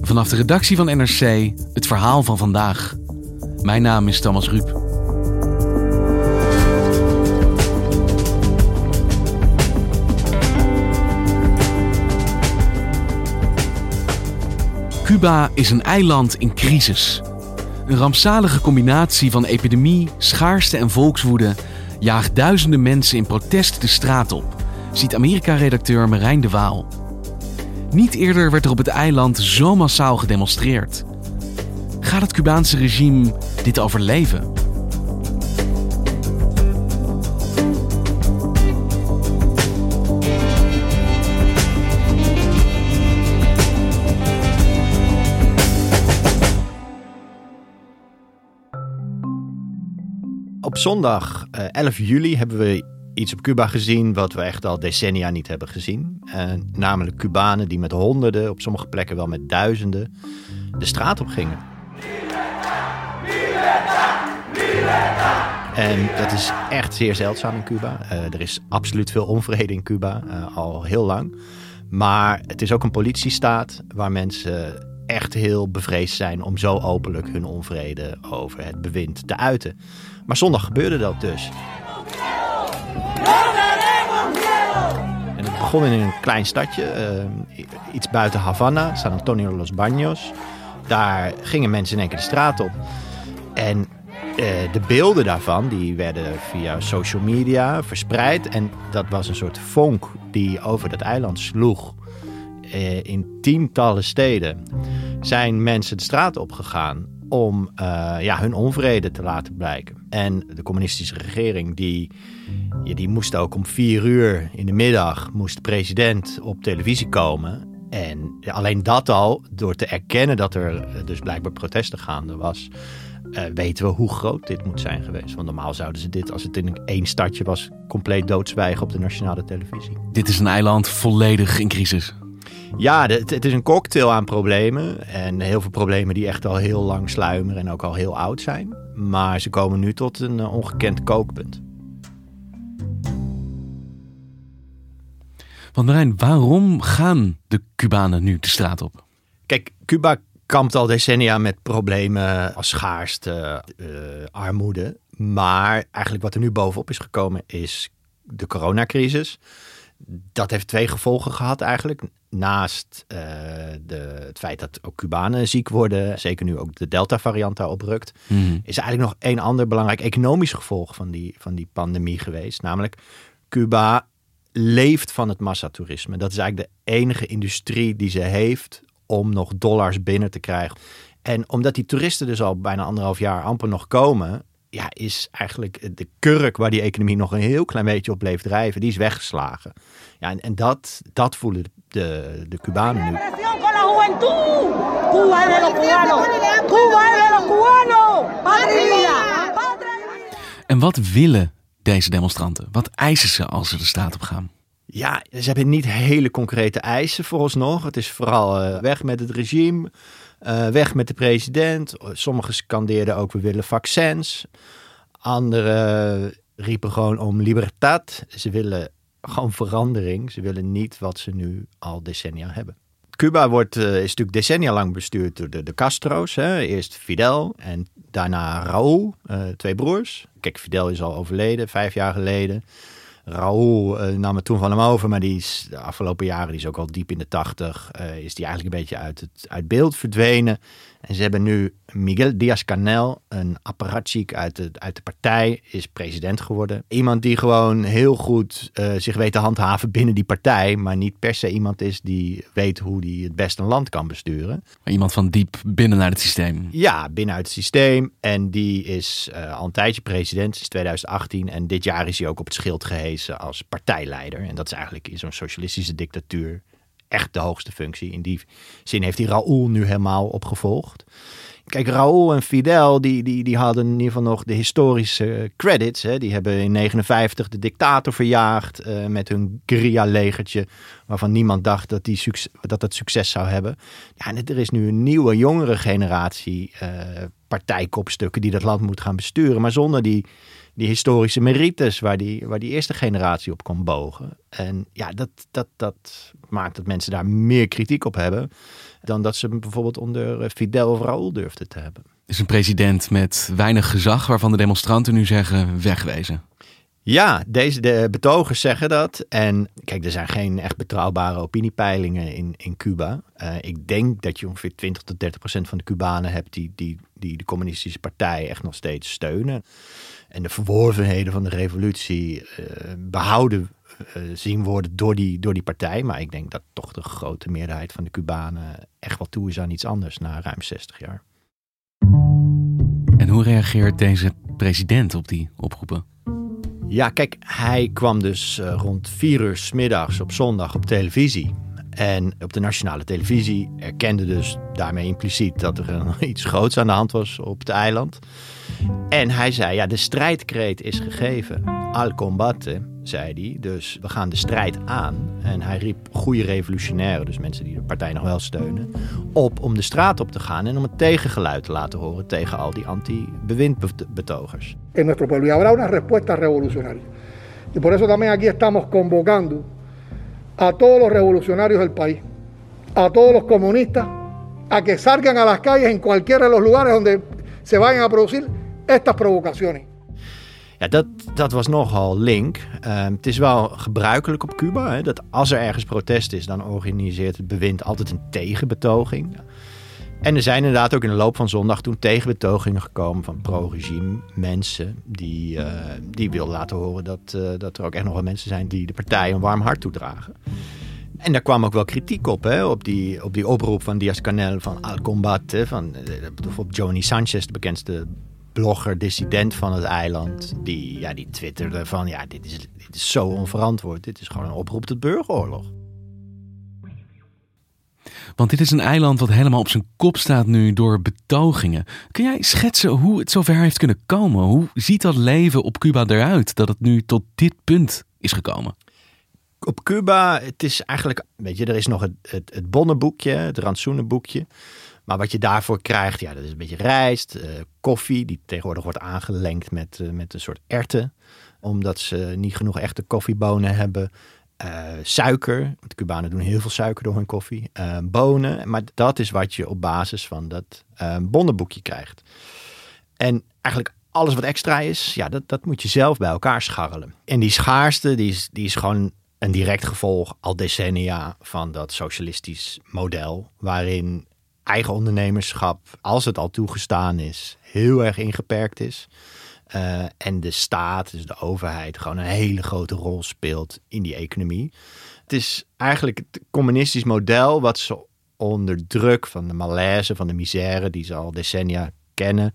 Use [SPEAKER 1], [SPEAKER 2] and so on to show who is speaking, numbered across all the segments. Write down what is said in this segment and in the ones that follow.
[SPEAKER 1] Vanaf de redactie van NRC het verhaal van vandaag. Mijn naam is Thomas Ruip. Cuba is een eiland in crisis. Een rampzalige combinatie van epidemie, schaarste en volkswoede jaagt duizenden mensen in protest de straat op, ziet Amerika-redacteur Marijn de Waal. Niet eerder werd er op het eiland zo massaal gedemonstreerd. Gaat het Cubaanse regime dit overleven?
[SPEAKER 2] Op zondag eh, 11 juli hebben we iets op Cuba gezien wat we echt al decennia niet hebben gezien. Eh, namelijk Cubanen die met honderden, op sommige plekken wel met duizenden, de straat op gingen. En dat is echt zeer zeldzaam in Cuba. Eh, er is absoluut veel onvrede in Cuba, eh, al heel lang. Maar het is ook een politiestaat waar mensen echt heel bevreesd zijn om zo openlijk hun onvrede over het bewind te uiten. Maar zondag gebeurde dat dus. Begon in een klein stadje, eh, iets buiten Havana, San Antonio Los Baños. Daar gingen mensen in één keer de straat op. En eh, de beelden daarvan, die werden via social media verspreid. En dat was een soort vonk die over dat eiland sloeg. Eh, in tientallen steden zijn mensen de straat opgegaan om ja, hun onvrede te laten blijken. En de communistische regering die, ja, die moest ook om vier uur in de middag moest de president op televisie komen. En ja, alleen dat al, door te erkennen dat er eh, dus blijkbaar protesten gaande was, eh, weten we hoe groot dit moet zijn geweest. Want normaal zouden ze dit, als het in één stadje was, compleet doodzwijgen op de nationale televisie.
[SPEAKER 1] Dit is een eiland volledig in crisis.
[SPEAKER 2] Ja, het, het is een cocktail aan problemen. En heel veel problemen die echt al heel lang sluimeren en ook al heel oud zijn. Maar ze komen nu tot een eh, ongekend kookpunt.
[SPEAKER 1] Want Marijn, waarom gaan de Cubanen nu de straat op?
[SPEAKER 2] Kijk, Cuba kampt al decennia met problemen als schaarste, eh, armoede. Maar eigenlijk wat er nu bovenop is gekomen is de coronacrisis. Dat heeft twee gevolgen gehad eigenlijk. Naast eh, de, het feit dat ook Cubanen ziek worden, zeker nu ook de Delta-variant daarop rukt, is er eigenlijk nog één ander belangrijk economisch gevolg van die, van die pandemie geweest. Namelijk, Cuba leeft van het massatoerisme. Dat is eigenlijk de enige industrie die ze heeft om nog dollars binnen te krijgen. En omdat die toeristen dus al bijna anderhalf jaar amper nog komen, ja, is eigenlijk de kurk waar die economie nog een heel klein beetje op bleef drijven, die is weggeslagen. Ja, en, en dat, dat voelen de, de Cubanen nu.
[SPEAKER 1] En wat willen deze demonstranten? Wat eisen ze als ze de straat op gaan?
[SPEAKER 2] Ja, ze hebben niet hele concrete eisen vooralsnog. Het is vooral eh, weg met het regime, eh, weg met de president. Sommigen scandeerden ook we willen vaccins. Anderen riepen gewoon om libertad. Ze willen gewoon verandering. Ze willen niet wat ze nu al decennia hebben. Cuba wordt, eh, is natuurlijk decennia lang bestuurd door de, de Castro's. Hè. Eerst Fidel en daarna Raúl, eh, twee broers. Kijk, Fidel is al overleden, vijf jaar geleden. Raúl uh, nam het toen van hem over, maar die is de afgelopen jaren, die is ook al diep in de tachtig, uh, is die eigenlijk een beetje uit, het, uit beeld verdwenen. En ze hebben nu Miguel Díaz-Canel, een apparatchik uit de, uit de partij, is president geworden. Iemand die gewoon heel goed uh, zich weet te handhaven binnen die partij, maar niet per se iemand is die weet hoe die het best een land kan besturen.
[SPEAKER 1] Maar iemand van diep binnenuit het systeem.
[SPEAKER 2] Ja, binnenuit het systeem. En die is al een tijdje president, sinds 2018. En dit jaar is hij ook op het schild gehezen als partijleider. En dat is eigenlijk in zo'n socialistische dictatuur echt de hoogste functie. In die zin heeft hij Raúl nu helemaal opgevolgd. Kijk, Raúl en Fidel, die, die, die hadden in ieder geval nog de historische credits. Hè. Die hebben in 59 de dictator verjaagd uh, met hun guerrilla-legertje. Waarvan niemand dacht dat, die dat dat succes zou hebben. Ja, en er is nu een nieuwe, jongere generatie uh, partijkopstukken die dat land moet gaan besturen. Maar zonder die, die historische merites waar die, waar die eerste generatie op kon bogen. En ja, dat, dat, dat maakt dat mensen daar meer kritiek op hebben dan dat ze bijvoorbeeld onder Fidel of Raúl durfden te hebben.
[SPEAKER 1] is een president met weinig gezag waarvan de demonstranten nu zeggen wegwezen.
[SPEAKER 2] Ja, deze de betogers zeggen dat. En kijk, er zijn geen echt betrouwbare opiniepeilingen in, in Cuba. Uh, ik denk dat je ongeveer 20 tot 30 procent van de Cubanen hebt die, die, die de communistische partij echt nog steeds steunen. En de verworvenheden van de revolutie uh, behouden uh, zien worden door die, door die partij. Maar ik denk dat toch de grote meerderheid van de Cubanen echt wel toe is aan iets anders na ruim 60 jaar.
[SPEAKER 1] En hoe reageert deze president op die oproepen?
[SPEAKER 2] Ja, kijk, hij kwam dus uh, rond vier uur s middags op zondag op televisie. En op de nationale televisie erkende dus daarmee impliciet dat er iets groots aan de hand was op het eiland. En hij zei, ja, de strijdkreet is gegeven. Al combate, zei hij. Dus we gaan de strijd aan. En hij riep goede revolutionairen, dus mensen die de partij nog wel steunen, op om de straat op te gaan en om het tegengeluid te laten horen tegen al die anti-bewindbetogers.
[SPEAKER 3] En nuestro pueblo habrá una respuesta revolucionaria. Y por eso también aquí estamos convocando a todos los revolucionarios del país, a todos los comunistas, a que salgan a las calles en cualquiera de los lugares donde se vayan a producir estas provocaciones.
[SPEAKER 2] Ja, dat, dat was nogal link. Uh, het is wel gebruikelijk op Cuba hè, dat als er ergens protest is, dan organiseert het bewind altijd een tegenbetoging. En er zijn inderdaad ook in de loop van zondag toen tegenbetogingen gekomen van pro-regime mensen die, uh, die wilden laten horen dat, uh, dat er ook echt nog wel mensen zijn die de partij een warm hart toedragen. En daar kwam ook wel kritiek op, hè, op, die, op die oproep van Diaz-Canel van Al Combate, van bijvoorbeeld Joni Sanchez, de bekendste blogger, dissident van het eiland, die, ja, die twitterde van ja, dit is, dit is zo onverantwoord. Dit is gewoon een oproep tot burgeroorlog.
[SPEAKER 1] Want dit is een eiland wat helemaal op zijn kop staat nu door betogingen. Kun jij schetsen hoe het zover heeft kunnen komen? Hoe ziet dat leven op Cuba eruit dat het nu tot dit punt is gekomen?
[SPEAKER 2] Op Cuba, het is eigenlijk, weet je, er is nog het, het, het bonnenboekje, het rantsoenenboekje. Maar wat je daarvoor krijgt, ja, dat is een beetje rijst, uh, koffie, die tegenwoordig wordt aangelengd met, uh, met een soort erten. Omdat ze niet genoeg echte koffiebonen hebben. Uh, suiker, de Cubanen doen heel veel suiker door hun koffie. bonen, maar dat is wat je op basis van dat bonnenboekje krijgt. En eigenlijk alles wat extra is, ja, dat, dat moet je zelf bij elkaar scharrelen. En die schaarste, die is, die is gewoon een direct gevolg al decennia van dat socialistisch model. Waarin eigen ondernemerschap, als het al toegestaan is, heel erg ingeperkt is. Uh, en de staat, dus de overheid, gewoon een hele grote rol speelt in die economie. Het is eigenlijk het communistisch model wat ze onder druk van de malaise, van de misère, die ze al decennia kennen,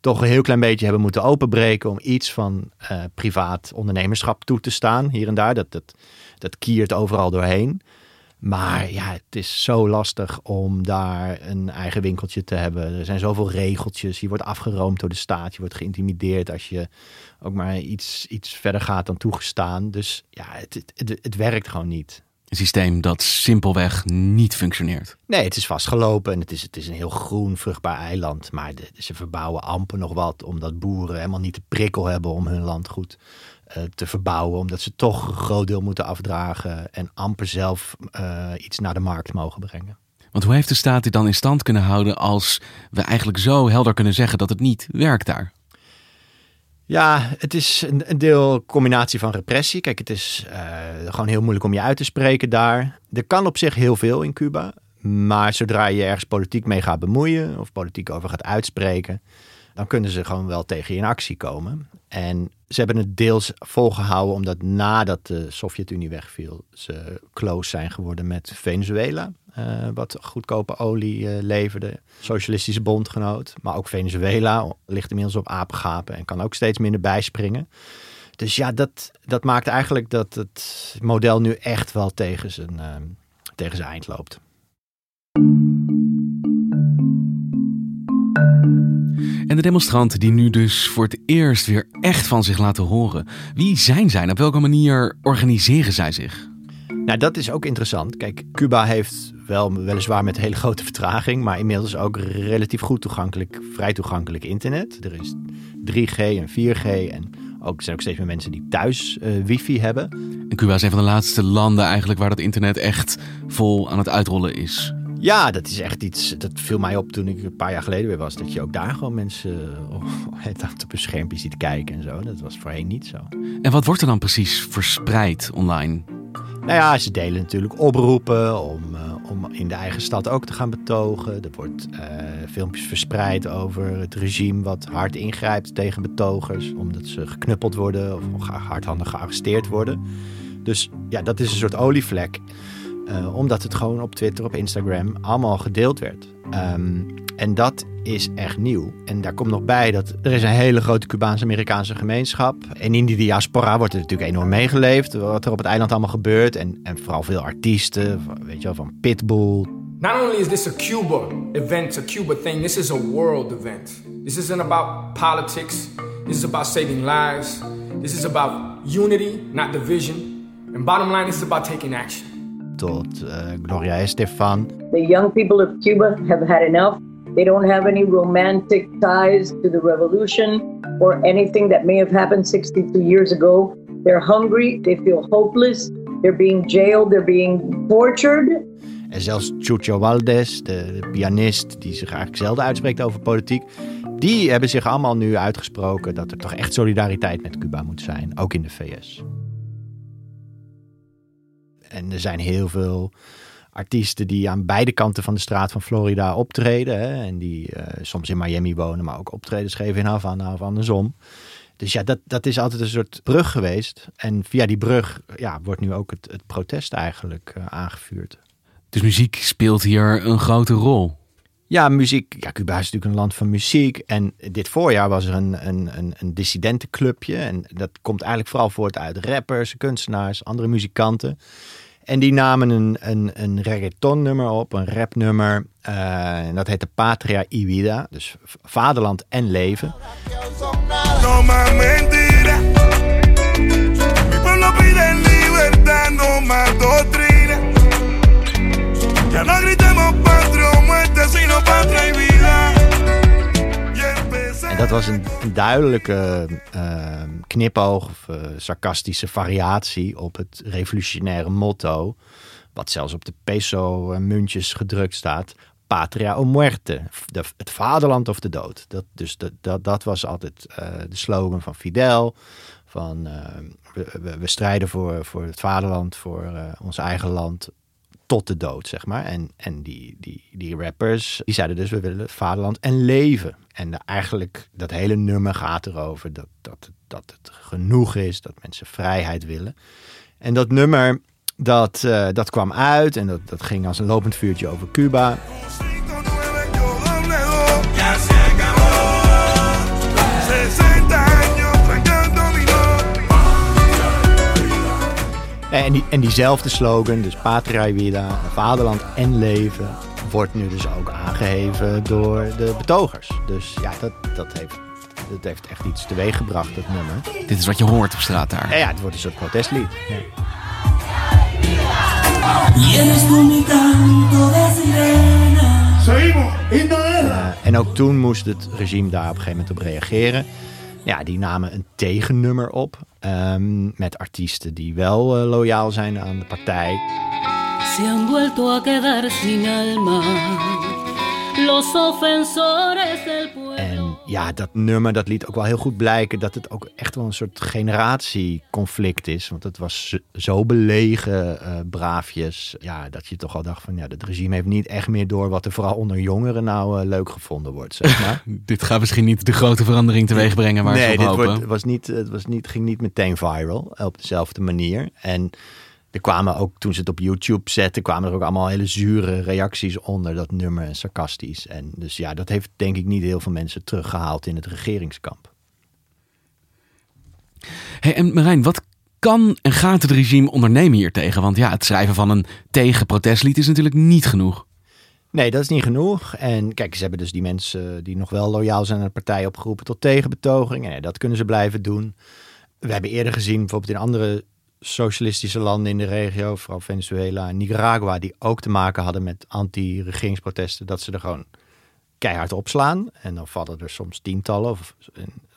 [SPEAKER 2] toch een heel klein beetje hebben moeten openbreken om iets van uh, privaat ondernemerschap toe te staan, hier en daar. Dat, dat, dat kiert overal doorheen. Maar ja, het is zo lastig om daar een eigen winkeltje te hebben. Er zijn zoveel regeltjes. Je wordt afgeroomd door de staat. Je wordt geïntimideerd als je ook maar iets, iets verder gaat dan toegestaan. Dus ja, het, het, het werkt gewoon niet.
[SPEAKER 1] Een systeem dat simpelweg niet functioneert.
[SPEAKER 2] Nee, het is vastgelopen en het is, het is een heel groen, vruchtbaar eiland. Maar de, ze verbouwen amper nog wat, omdat boeren helemaal niet de prikkel hebben om hun land goed uh, te verbouwen. Omdat ze toch een groot deel moeten afdragen en amper zelf uh, iets naar de markt mogen brengen.
[SPEAKER 1] Want hoe heeft de staat dit dan in stand kunnen houden als we eigenlijk zo helder kunnen zeggen dat het niet werkt daar?
[SPEAKER 2] Ja, het is een, een deel combinatie van repressie. Kijk, het is uh, gewoon heel moeilijk om je uit te spreken daar. Er kan op zich heel veel in Cuba. Maar zodra je ergens politiek mee gaat bemoeien of politiek over gaat uitspreken, dan kunnen ze gewoon wel tegen je in actie komen. En ze hebben het deels volgehouden omdat nadat de Sovjet-Unie wegviel, ze close zijn geworden met Venezuela. Uh, wat goedkope olie uh, leverde. Socialistische bondgenoot. Maar ook Venezuela ligt inmiddels op apengapen en kan ook steeds minder bijspringen. Dus ja, dat, dat maakt eigenlijk dat het model nu echt wel tegen zijn, uh, tegen zijn eind loopt.
[SPEAKER 1] En de demonstranten die nu dus voor het eerst weer echt van zich laten horen. Wie zijn zij? Op welke manier organiseren zij zich?
[SPEAKER 2] Nou, dat is ook interessant. Kijk, Cuba heeft wel weliswaar met hele grote vertraging, maar inmiddels ook relatief goed toegankelijk, vrij toegankelijk internet. Er is 3G en 4G en ook, er zijn ook steeds meer mensen die thuis uh, wifi hebben.
[SPEAKER 1] En Cuba is een van de laatste landen eigenlijk waar dat internet echt vol aan het uitrollen is.
[SPEAKER 2] Ja, dat is echt iets. Dat viel mij op toen ik een paar jaar geleden weer was. Dat je ook daar gewoon mensen oh, op een schermpje ziet kijken en zo. Dat was voorheen niet zo.
[SPEAKER 1] En wat wordt er dan precies verspreid online?
[SPEAKER 2] Nou ja, ze delen natuurlijk oproepen om, uh, om in de eigen stad ook te gaan betogen. Er wordt uh, filmpjes verspreid over het regime wat hard ingrijpt tegen betogers. Omdat ze geknuppeld worden of hardhandig gearresteerd worden. Dus ja, dat is een soort olievlek. Uh, omdat het gewoon op Twitter, op Instagram allemaal gedeeld werd. Um, en dat is echt nieuw. En daar komt nog bij dat er is een hele grote Cubaans-Amerikaanse gemeenschap. En in die diaspora wordt er natuurlijk enorm meegeleefd. Wat er op het eiland allemaal gebeurt. En, en vooral veel artiesten, weet je wel, van Pitbull.
[SPEAKER 4] Not only is this a Cuba event, a Cuba thing, this is a world event. This isn't about politics. This is about saving lives. This is about unity, not division. And bottom line, this is about taking action.
[SPEAKER 2] Tot uh, Gloria Estefan.
[SPEAKER 5] The young people of Cuba have had enough. They don't have any romantic ties to the revolution or anything that may have happened 62 years ago. They're hungry, they feel hopeless, they're being jailed, they're being tortured.
[SPEAKER 2] En zelfs Chucho Valdez, de, de pianist die zich eigenlijk zelden uitspreekt over politiek, die hebben zich allemaal nu uitgesproken dat er toch echt solidariteit met Cuba moet zijn, ook in de VS. En er zijn heel veel artiesten die aan beide kanten van de straat van Florida optreden. Hè, en die uh, soms in Miami wonen, maar ook optredens geven in Havana of andersom. Dus ja, dat, dat is altijd een soort brug geweest. En via die brug ja, wordt nu ook het, het protest eigenlijk uh, aangevuurd.
[SPEAKER 1] Dus muziek speelt hier een grote rol?
[SPEAKER 2] Ja, muziek. Ja, Cuba is natuurlijk een land van muziek. En dit voorjaar was er een, een, een, een dissidentenclubje. En dat komt eigenlijk vooral voort uit rappers, kunstenaars, andere muzikanten. En die namen een, een, een reggaeton nummer op, een rapnummer. Uh, en dat heette Patria y Vida, dus vaderland en leven. Dat was een, duidelijke uh, knipoog of uh, sarcastische variatie op het revolutionaire motto. Wat zelfs op de peso-muntjes gedrukt staat. Patria o muerte. Het vaderland of de dood. Dat, dus dat, dat was altijd uh, de slogan van Fidel. Van we, we, we, strijden voor, voor het vaderland, voor ons eigen land tot de dood, zeg maar. En, en die, die, die rappers, die zeiden dus, we willen vaderland en leven. En eigenlijk, dat hele nummer gaat erover dat, dat, dat het genoeg is, dat mensen vrijheid willen. En dat nummer, dat, uh, dat kwam uit en dat, dat ging als een lopend vuurtje over Cuba. En, die, en diezelfde slogan, dus Patria Vida, vaderland en leven, wordt nu dus ook aangeheven door de betogers. Dus ja, dat, dat, heeft, dat heeft echt iets teweeg gebracht, dat nummer.
[SPEAKER 1] Dit is wat je hoort op straat daar.
[SPEAKER 2] Ja, ja het wordt een soort protestlied. Ja. Uh, en ook toen moest het regime daar op een gegeven moment op reageren. Ja, die namen een tegennummer op. Um, met artiesten die wel uh, loyaal zijn aan de partij. Se han vuelto a quedar sin alma. Los ofensores ja, dat nummer dat liet ook wel heel goed blijken dat het ook echt wel een soort generatieconflict is. Want het was zo belegen, uh, braafjes. Ja, dat je toch al dacht van ja, het regime heeft niet echt meer door wat er vooral onder jongeren nou uh, leuk gevonden wordt. Zeg maar.
[SPEAKER 1] dit gaat misschien niet de grote verandering teweeg brengen waar
[SPEAKER 2] nee,
[SPEAKER 1] ze op
[SPEAKER 2] dit wordt, was niet, het was niet, ging niet meteen viral op dezelfde manier. En er kwamen ook, toen ze het op YouTube zetten, kwamen er ook allemaal hele zure reacties onder dat nummer, sarcastisch. En dus ja, dat heeft denk ik niet heel veel mensen teruggehaald in het regeringskamp.
[SPEAKER 1] Hey, en Marijn, wat kan en gaat het regime ondernemen hier tegen? Want ja, het schrijven van een tegenprotestlied is natuurlijk niet genoeg.
[SPEAKER 2] Nee, dat is niet genoeg. En kijk, ze hebben dus die mensen die nog wel loyaal zijn aan de partij opgeroepen tot tegenbetoging. En dat kunnen ze blijven doen. We hebben eerder gezien, bijvoorbeeld in andere socialistische landen in de regio, vooral Venezuela en Nicaragua, die ook te maken hadden met anti-regeringsprotesten, dat ze er gewoon keihard opslaan. En dan vallen er soms tientallen of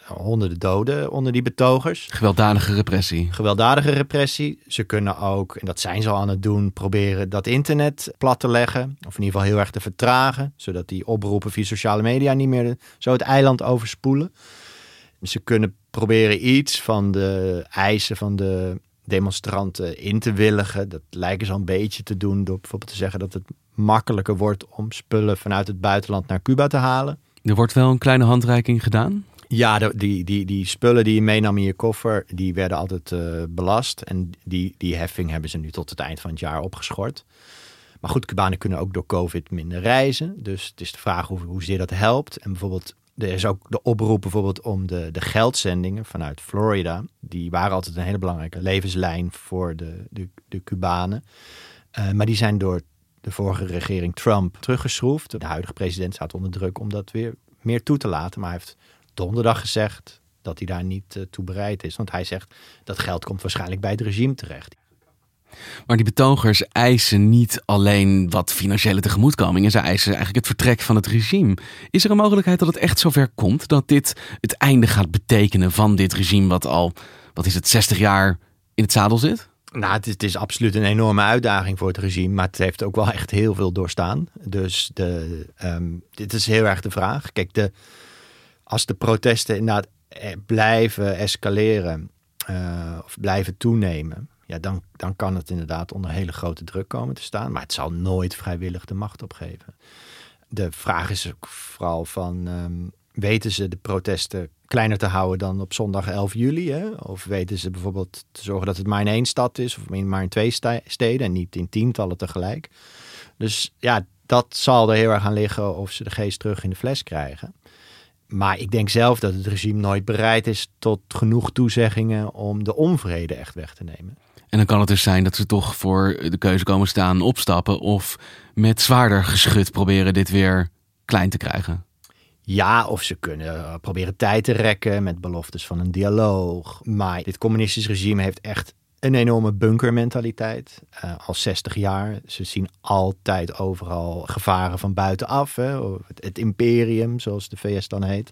[SPEAKER 2] honderden doden onder die betogers.
[SPEAKER 1] Gewelddadige repressie.
[SPEAKER 2] Gewelddadige repressie. Ze kunnen ook, en dat zijn ze al aan het doen, proberen dat internet plat te leggen. Of in ieder geval heel erg te vertragen. Zodat die oproepen via sociale media niet meer zo het eiland overspoelen. Ze kunnen proberen iets van de eisen van de demonstranten in te willigen. Dat lijken ze al een beetje te doen door bijvoorbeeld te zeggen dat het makkelijker wordt om spullen vanuit het buitenland naar Cuba te halen.
[SPEAKER 1] Er wordt wel een kleine handreiking gedaan.
[SPEAKER 2] Ja, die, die, die spullen die je meenam in je koffer, die werden altijd uh, belast. En die, die heffing hebben ze nu tot het eind van het jaar opgeschort. Maar goed, Cubanen kunnen ook door COVID minder reizen. Dus het is de vraag hoe, hoezeer dat helpt. En bijvoorbeeld er is ook de oproep bijvoorbeeld om de, de geldzendingen vanuit Florida. Die waren altijd een hele belangrijke levenslijn voor de, de, de Cubanen. Uh, maar die zijn door de vorige regering Trump teruggeschroefd. De huidige president staat onder druk om dat weer meer toe te laten. Maar hij heeft donderdag gezegd dat hij daar niet uh, toe bereid is. Want hij zegt dat geld komt waarschijnlijk bij het regime terecht.
[SPEAKER 1] Maar die betogers eisen niet alleen wat financiële tegemoetkomingen, ze eisen eigenlijk het vertrek van het regime. Is er een mogelijkheid dat het echt zover komt dat dit het einde gaat betekenen van dit regime wat al, wat is het, 60 jaar in het zadel zit?
[SPEAKER 2] Nou, het is, het is, absoluut een enorme uitdaging voor het regime, maar het heeft ook wel echt heel veel doorstaan. Dus de, um, dit is heel erg de vraag. Kijk, de, als de protesten inderdaad eh, blijven escaleren uh, of blijven toenemen, ja, dan, dan kan het inderdaad onder hele grote druk komen te staan. Maar het zal nooit vrijwillig de macht opgeven. De vraag is ook vooral van, um, weten ze de protesten kleiner te houden dan op zondag 11 juli? Hè? Of weten ze bijvoorbeeld te zorgen dat het maar in één stad is, of maar in twee steden en niet in tientallen tegelijk? Dus ja, dat zal er heel erg aan liggen of ze de geest terug in de fles krijgen. Maar ik denk zelf dat het regime nooit bereid is tot genoeg toezeggingen om de onvrede echt weg te nemen.
[SPEAKER 1] En dan kan het dus zijn dat ze toch voor de keuze komen staan opstappen of met zwaarder geschut proberen dit weer klein te krijgen.
[SPEAKER 2] Ja, of ze kunnen proberen tijd te rekken met beloftes van een dialoog. Maar dit communistisch regime heeft echt een enorme bunkermentaliteit. Uh, al 60 jaar. Ze zien altijd overal gevaren van buitenaf. Hè? Het imperium, zoals de VS dan heet.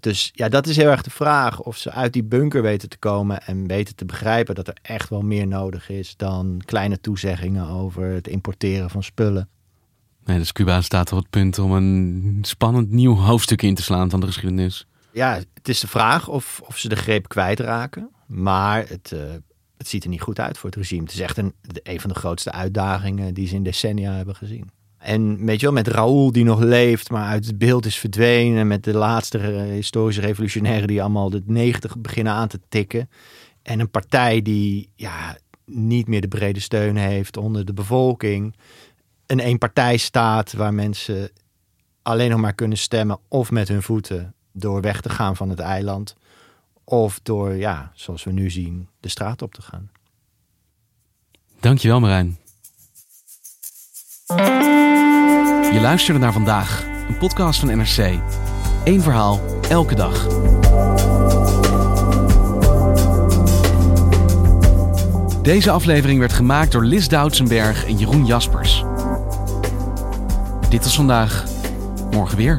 [SPEAKER 2] Dus ja, dat is heel erg de vraag of ze uit die bunker weten te komen en weten te begrijpen dat er echt wel meer nodig is dan kleine toezeggingen over het importeren van spullen.
[SPEAKER 1] Nee, dus Cuba staat op het punt om een spannend nieuw hoofdstuk in te slaan van de geschiedenis.
[SPEAKER 2] Ja, het is de vraag of, of ze de greep kwijtraken. Maar het, uh, het ziet er niet goed uit voor het regime. Het is echt een, een van de grootste uitdagingen die ze in decennia hebben gezien. En weet je wel, met Raoul die nog leeft, maar uit het beeld is verdwenen. Met de laatste historische revolutionairen die allemaal de 90 beginnen aan te tikken. En een partij die ja, niet meer de brede steun heeft onder de bevolking. Een eenpartijstaat waar mensen alleen nog maar kunnen stemmen of met hun voeten door weg te gaan van het eiland. Of door, ja, zoals we nu zien, de straat op te gaan.
[SPEAKER 1] Dankjewel Marijn. Je luisterde naar vandaag, een podcast van NRC. Eén verhaal, elke dag. Deze aflevering werd gemaakt door Lis Doutsenberg en Jeroen Jaspers. Dit was vandaag, morgen weer.